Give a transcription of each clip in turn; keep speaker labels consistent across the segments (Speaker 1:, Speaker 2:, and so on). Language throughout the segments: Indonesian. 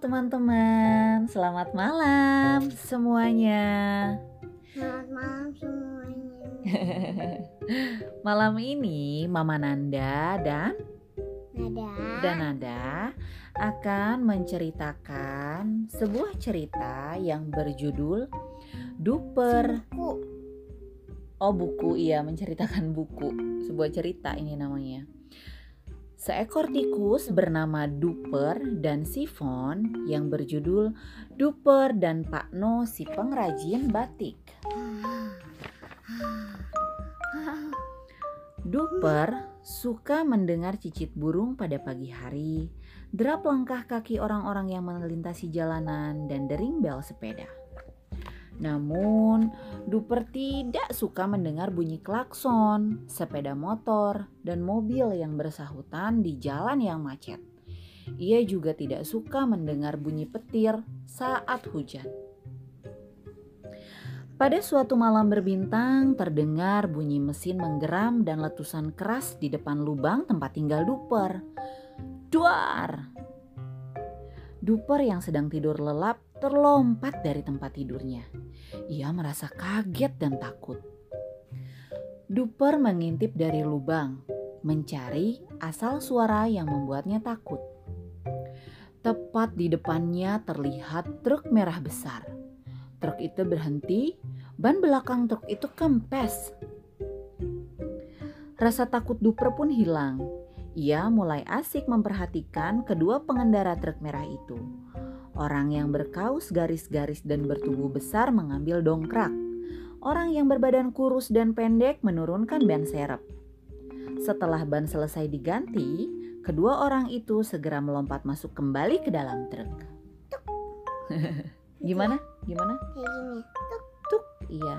Speaker 1: teman-teman, selamat malam semuanya.
Speaker 2: Selamat malam semuanya.
Speaker 1: malam ini Mama Nanda dan
Speaker 2: Nada.
Speaker 1: dan Nanda akan menceritakan sebuah cerita yang berjudul Duper.
Speaker 2: Buku.
Speaker 1: Oh buku, iya menceritakan buku. Sebuah cerita ini namanya. Seekor tikus bernama Duper dan Sifon yang berjudul Duper dan Pak No si pengrajin batik. Duper suka mendengar cicit burung pada pagi hari, derap langkah kaki orang-orang yang melintasi jalanan, dan dering bel sepeda. Namun, Duper tidak suka mendengar bunyi klakson, sepeda motor, dan mobil yang bersahutan di jalan yang macet. Ia juga tidak suka mendengar bunyi petir saat hujan. Pada suatu malam berbintang, terdengar bunyi mesin menggeram dan letusan keras di depan lubang tempat tinggal Duper. Duar! Duper yang sedang tidur lelap terlompat dari tempat tidurnya. Ia merasa kaget dan takut. Duper mengintip dari lubang, mencari asal suara yang membuatnya takut. Tepat di depannya terlihat truk merah besar. Truk itu berhenti, ban belakang truk itu kempes. Rasa takut Duper pun hilang. Ia mulai asik memperhatikan kedua pengendara truk merah itu. Orang yang berkaus garis-garis dan bertubuh besar mengambil dongkrak. Orang yang berbadan kurus dan pendek menurunkan ban serep. Setelah ban selesai diganti, kedua orang itu segera melompat masuk kembali ke dalam truk. Gimana? Gimana?
Speaker 2: Kayak gini.
Speaker 1: Tuk, iya.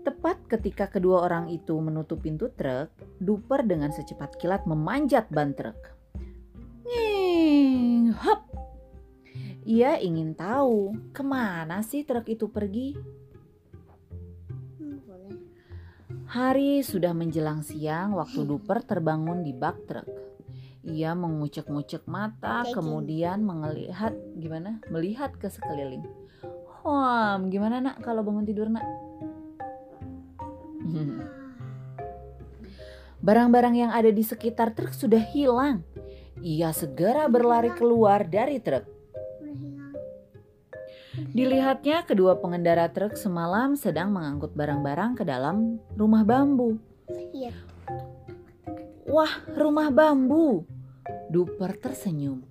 Speaker 1: Tepat ketika kedua orang itu menutup pintu truk, Duper dengan secepat kilat memanjat ban truk. Ia ingin tahu ke mana sih truk itu pergi.
Speaker 2: Hmm, boleh.
Speaker 1: Hari sudah menjelang siang waktu Duper terbangun di bak truk. Ia mengucek-ngucek mata,
Speaker 2: Checking.
Speaker 1: kemudian melihat gimana? Melihat ke sekeliling. Wah, gimana nak kalau bangun tidur nak? Barang-barang yang ada di sekitar truk sudah hilang. Ia segera berlari keluar dari truk. Dilihatnya kedua pengendara truk semalam sedang mengangkut barang-barang ke dalam rumah bambu.
Speaker 2: Iya.
Speaker 1: Wah, rumah bambu. Duper tersenyum.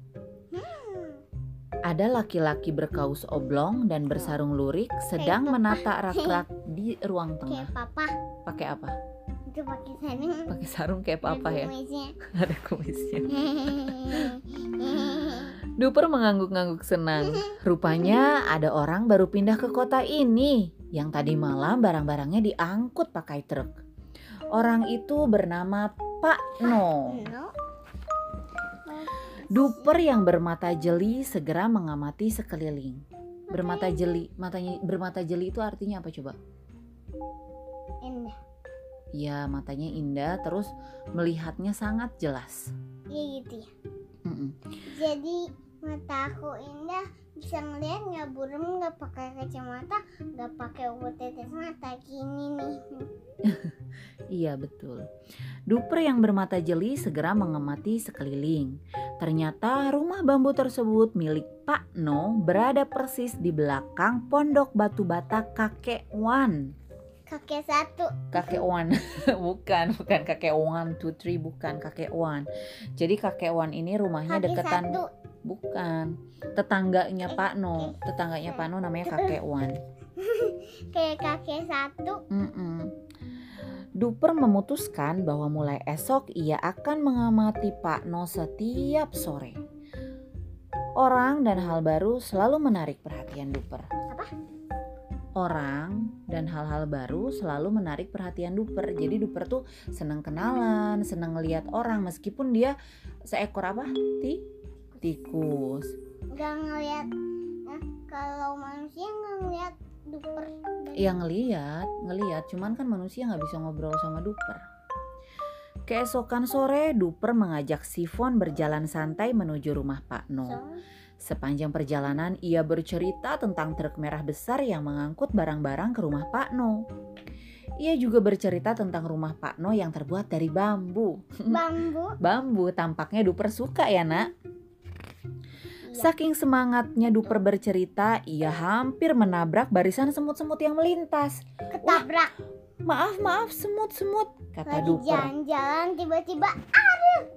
Speaker 1: Ada laki-laki berkaus oblong dan bersarung lurik sedang menata rak-rak di ruang tengah.
Speaker 2: Kayak papa.
Speaker 1: Pakai apa?
Speaker 2: Itu pakai sarung.
Speaker 1: Pakai sarung kayak apa ya? Ada kumisnya. Duper mengangguk-angguk senang. Rupanya ada orang baru pindah ke kota ini. Yang tadi malam barang-barangnya diangkut pakai truk. Orang itu bernama Pak. No. Duper yang bermata jeli segera mengamati sekeliling. Bermata jeli, matanya bermata jeli itu artinya apa coba?
Speaker 2: Indah.
Speaker 1: Ya, matanya indah terus melihatnya sangat jelas.
Speaker 2: Iya gitu ya.
Speaker 1: Mm-mm.
Speaker 2: Jadi mata aku indah bisa ngeliat nggak burem nggak pakai kacamata nggak pakai obat tetes mata gini nih
Speaker 1: Iya betul. Duper yang bermata jeli segera mengamati sekeliling. Ternyata rumah bambu tersebut milik Pak No berada persis di belakang pondok batu bata kakek Wan.
Speaker 2: Kakek satu
Speaker 1: Kakek Wan, bukan, bukan kakek Wan, two three bukan kakek Wan. Jadi kakek Wan ini rumahnya
Speaker 2: kakek
Speaker 1: deketan,
Speaker 2: satu
Speaker 1: bukan. Tetangganya Pak No, tetangganya Pak No namanya kakek Wan.
Speaker 2: kayak kakek satu
Speaker 1: Mm-mm. Duper memutuskan bahwa mulai esok ia akan mengamati Pak No setiap sore. Orang dan hal baru selalu menarik perhatian Duper.
Speaker 2: Apa?
Speaker 1: Orang dan hal-hal baru selalu menarik perhatian Duper. Jadi Duper tuh senang kenalan, senang ngelihat orang meskipun dia seekor apa? Ti? Tikus.
Speaker 2: nggak ngeliat nah, kalau manusia nggak ngeliat duper
Speaker 1: Ya ngeliat, ngeliat. Cuman kan manusia nggak bisa ngobrol sama duper. Keesokan sore, Duper mengajak Sifon berjalan santai menuju rumah Pak No. Sepanjang perjalanan, ia bercerita tentang truk merah besar yang mengangkut barang-barang ke rumah Pak No. Ia juga bercerita tentang rumah Pak No yang terbuat dari bambu.
Speaker 2: bambu.
Speaker 1: Bambu tampaknya Duper suka ya nak.
Speaker 2: Iya.
Speaker 1: Saking semangatnya Duper bercerita, ia hampir menabrak barisan semut-semut yang melintas.
Speaker 2: Ketabrak
Speaker 1: Maaf, maaf, semut-semut, kata
Speaker 2: lagi
Speaker 1: Duper.
Speaker 2: jalan-jalan tiba-tiba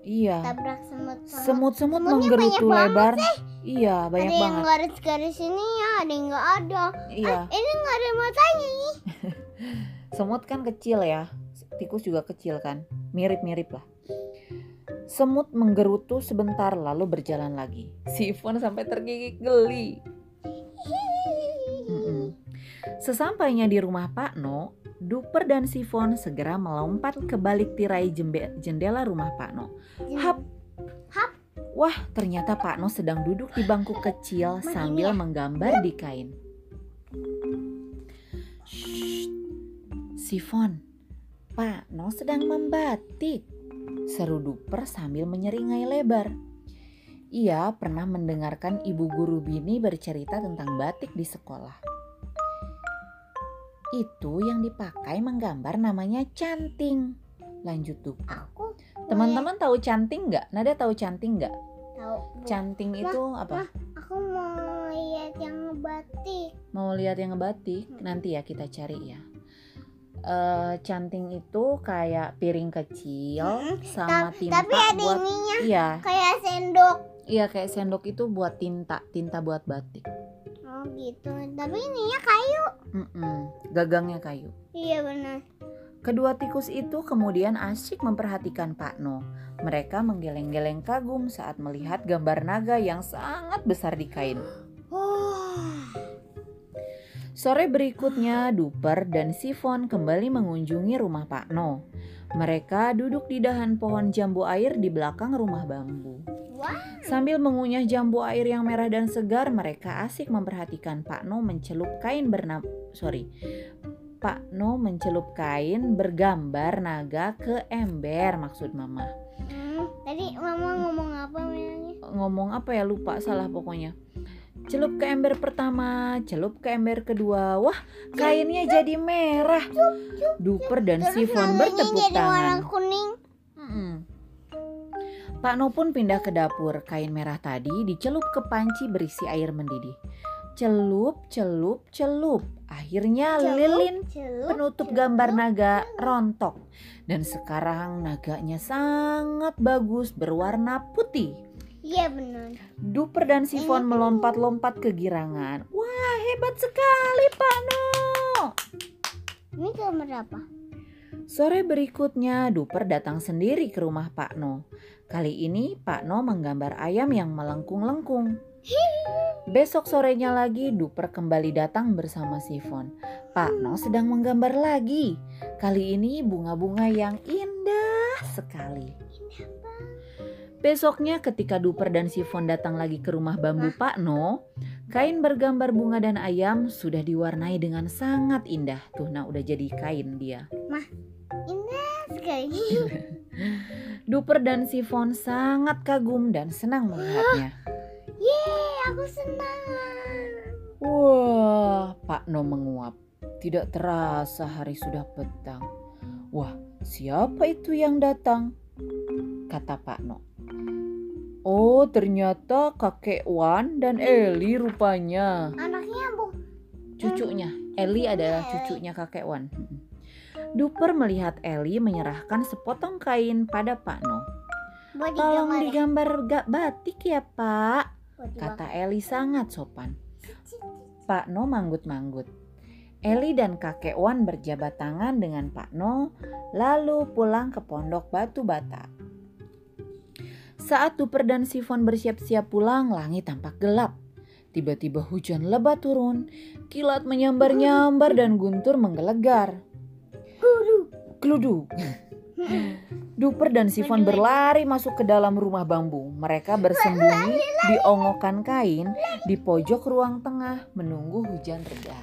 Speaker 1: Iya,
Speaker 2: tabrak semut.
Speaker 1: semut-semut menggerutu lebar. Iya,
Speaker 2: Ada
Speaker 1: banyak
Speaker 2: yang
Speaker 1: banget.
Speaker 2: garis-garis ini ya, ada yang nggak ada.
Speaker 1: Iya,
Speaker 2: Ini nggak ada matanya.
Speaker 1: semut kan kecil ya. Tikus juga kecil kan. Mirip-mirip lah. Semut menggerutu sebentar lalu berjalan lagi. Sifon sampai tergigit geli. Sesampainya di rumah Pak No, Duper dan Sifon segera melompat ke balik tirai jembe- jendela rumah Pak No. Hap.
Speaker 2: Hap.
Speaker 1: Wah, ternyata Pak No sedang duduk di bangku kecil sambil menggambar di kain. Shh. Sifon, Pak No sedang membatik. Seru Duper sambil menyeringai lebar. Ia pernah mendengarkan ibu guru Bini bercerita tentang batik di sekolah. Itu yang dipakai menggambar namanya canting. Lanjut Duper.
Speaker 2: Aku
Speaker 1: Teman-teman tahu canting nggak? Nada tahu canting nggak?
Speaker 2: tahu.
Speaker 1: Canting itu apa?
Speaker 2: Aku mau lihat yang ngebatik.
Speaker 1: Mau lihat yang ngebatik? Nanti ya kita cari ya. Eh, canting itu kayak piring kecil
Speaker 2: Mm-mm.
Speaker 1: sama
Speaker 2: Ta-
Speaker 1: tinta
Speaker 2: Tapi ada
Speaker 1: buat
Speaker 2: ininya
Speaker 1: iya
Speaker 2: kayak sendok.
Speaker 1: iya kayak sendok itu buat tinta tinta buat batik
Speaker 2: Oh gitu. Tapi ininya kayu.
Speaker 1: Mm-mm, gagangnya kayu
Speaker 2: Iya benar.
Speaker 1: kedua tikus itu kemudian asyik memperhatikan Pak No mereka menggeleng-geleng kagum saat melihat gambar naga yang sangat besar di kain. Sore berikutnya, Duper dan Sifon kembali mengunjungi rumah Pak No. Mereka duduk di dahan pohon jambu air di belakang rumah bambu. Sambil mengunyah jambu air yang merah dan segar, mereka asik memperhatikan Pak No mencelup kain bernam sorry. Pak No mencelup kain bergambar naga ke ember maksud mama.
Speaker 2: Hmm, tadi mama ngomong apa namanya?
Speaker 1: Ngomong apa ya lupa salah pokoknya. Celup ke ember pertama, celup ke ember kedua. Wah, kainnya jadi merah. Duper dan Sifon bertepuk
Speaker 2: jadi warna
Speaker 1: tangan.
Speaker 2: kuning.
Speaker 1: Pak No pun pindah ke dapur. Kain merah tadi dicelup ke panci berisi air mendidih. Celup, celup, celup. Akhirnya
Speaker 2: Celup,
Speaker 1: lilin
Speaker 2: celup,
Speaker 1: penutup
Speaker 2: celup.
Speaker 1: gambar naga rontok. Dan sekarang naganya sangat bagus berwarna putih.
Speaker 2: Iya benar.
Speaker 1: Duper dan Sifon melompat-lompat kegirangan. Wah, hebat sekali Pak No.
Speaker 2: Ini gambar apa?
Speaker 1: Sore berikutnya, Duper datang sendiri ke rumah Pak No. Kali ini Pak No menggambar ayam yang melengkung-lengkung. Besok sorenya lagi, Duper kembali datang bersama Sifon. Pak No sedang menggambar lagi. Kali ini bunga-bunga yang indah sekali. Besoknya ketika Duper dan Sifon datang lagi ke rumah bambu Pak No, kain bergambar bunga dan ayam sudah diwarnai dengan sangat indah. Tuh, nah udah jadi kain dia.
Speaker 2: Indah sekali.
Speaker 1: Duper dan Sifon sangat kagum dan senang melihatnya.
Speaker 2: Yeay, aku senang.
Speaker 1: Wah, Pak No menguap. Tidak terasa hari sudah petang. Wah, siapa itu yang datang? Kata Pak No. Oh, ternyata kakek Wan dan Eli rupanya.
Speaker 2: Anaknya bu.
Speaker 1: Cucunya, Eli adalah cucunya kakek Wan. Duper melihat Eli menyerahkan sepotong kain pada Pak No. Tolong
Speaker 2: digambar ya?
Speaker 1: digambar gak batik ya, Pak. Kata Eli sangat sopan. Pak No manggut-manggut. Eli dan kakek Wan berjabat tangan dengan Pak No, lalu pulang ke pondok batu bata. Saat Duper dan Sifon bersiap-siap pulang, langit tampak gelap. Tiba-tiba hujan lebat turun, kilat menyambar-nyambar dan guntur menggelegar. Gluduk. Duper dan Sifon berlari masuk ke dalam rumah bambu. Mereka bersembunyi di ongokan kain di pojok ruang tengah menunggu hujan reda.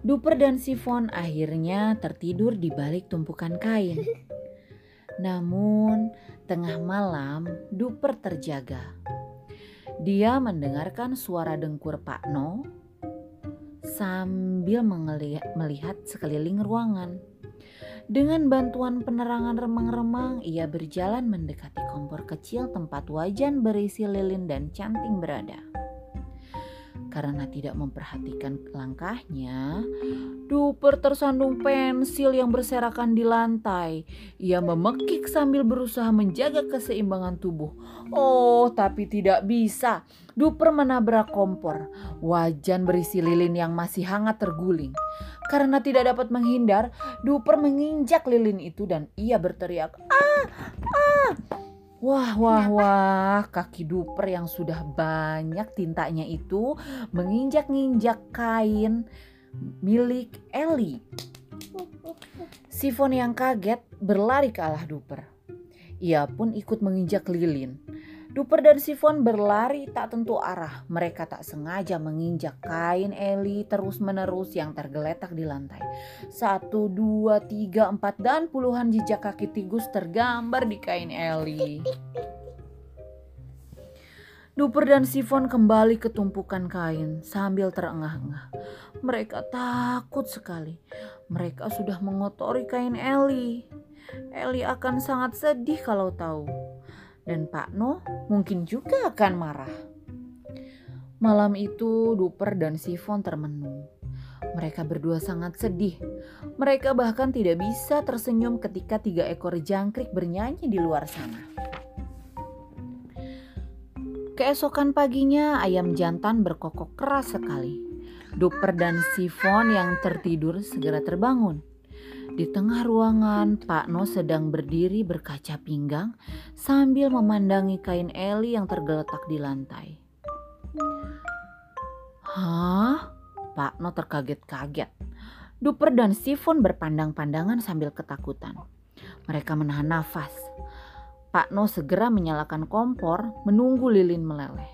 Speaker 1: Duper dan Sifon akhirnya tertidur di balik tumpukan kain. Namun, tengah malam Duper terjaga. Dia mendengarkan suara dengkur Pak No sambil melihat sekeliling ruangan. Dengan bantuan penerangan remang-remang, ia berjalan mendekati kompor kecil tempat wajan berisi lilin dan canting berada. Karena tidak memperhatikan langkahnya, Duper tersandung pensil yang berserakan di lantai. Ia memekik sambil berusaha menjaga keseimbangan tubuh. Oh, tapi tidak bisa. Duper menabrak kompor. Wajan berisi lilin yang masih hangat terguling. Karena tidak dapat menghindar, Duper menginjak lilin itu dan ia berteriak, "Ah! Ah!" Wah, wah, wah, kaki duper yang sudah banyak tintanya itu menginjak-injak kain milik Ellie. Sifon yang kaget berlari ke arah duper. Ia pun ikut menginjak lilin. Duper dan Sifon berlari tak tentu arah. Mereka tak sengaja menginjak kain Eli terus-menerus yang tergeletak di lantai. Satu, dua, tiga, empat, dan puluhan jejak kaki tikus tergambar di kain Eli. Duper dan Sifon kembali ke tumpukan kain sambil terengah-engah. Mereka takut sekali. Mereka sudah mengotori kain Eli. Eli akan sangat sedih kalau tahu dan Pak No mungkin juga akan marah. Malam itu Duper dan Sifon termenung. Mereka berdua sangat sedih. Mereka bahkan tidak bisa tersenyum ketika tiga ekor jangkrik bernyanyi di luar sana. Keesokan paginya ayam jantan berkokok keras sekali. Duper dan Sifon yang tertidur segera terbangun. Di tengah ruangan, Pak No sedang berdiri berkaca pinggang sambil memandangi kain Eli yang tergeletak di lantai. Hah? Pak No terkaget-kaget. Duper dan Sifon berpandang-pandangan sambil ketakutan. Mereka menahan nafas. Pak No segera menyalakan kompor menunggu lilin meleleh.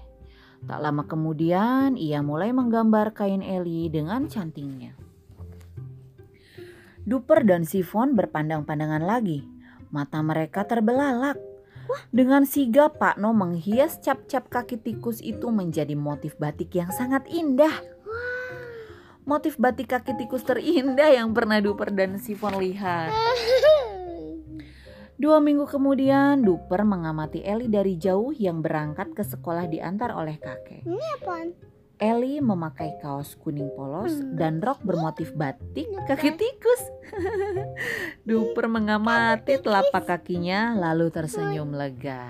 Speaker 1: Tak lama kemudian ia mulai menggambar kain Eli dengan cantingnya. Duper dan Sifon berpandang-pandangan lagi. Mata mereka terbelalak. Dengan sigap Pak No menghias cap-cap kaki tikus itu menjadi motif batik yang sangat indah. Motif batik kaki tikus terindah yang pernah Duper dan Sifon lihat. Dua minggu kemudian, Duper mengamati Eli dari jauh yang berangkat ke sekolah diantar oleh kakek.
Speaker 2: Ini apaan?
Speaker 1: Ellie memakai kaos kuning polos hmm. dan rok bermotif batik kaki tikus. Duper mengamati telapak kakinya lalu tersenyum lega.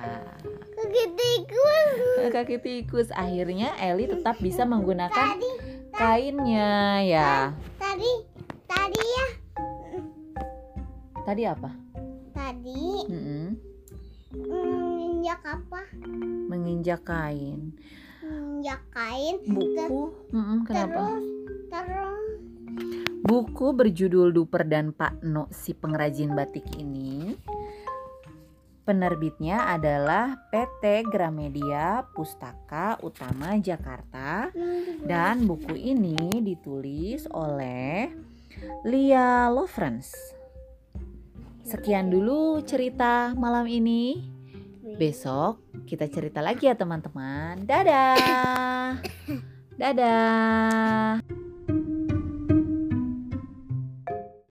Speaker 2: Kaki tikus.
Speaker 1: Kaki tikus. Akhirnya Ellie tetap bisa menggunakan kainnya ya.
Speaker 2: Tadi, tadi ya.
Speaker 1: Tadi apa?
Speaker 2: Tadi.
Speaker 1: Mm -mm.
Speaker 2: Menginjak apa?
Speaker 1: Menginjak kain
Speaker 2: minyak kain
Speaker 1: buku mm -mm, kenapa
Speaker 2: terus terus
Speaker 1: buku berjudul Duper dan Pak No si pengrajin batik ini penerbitnya adalah PT Gramedia Pustaka Utama Jakarta dan buku ini ditulis oleh Lia Lovrens sekian dulu cerita malam ini Besok kita cerita lagi ya teman-teman. Dadah. Dadah.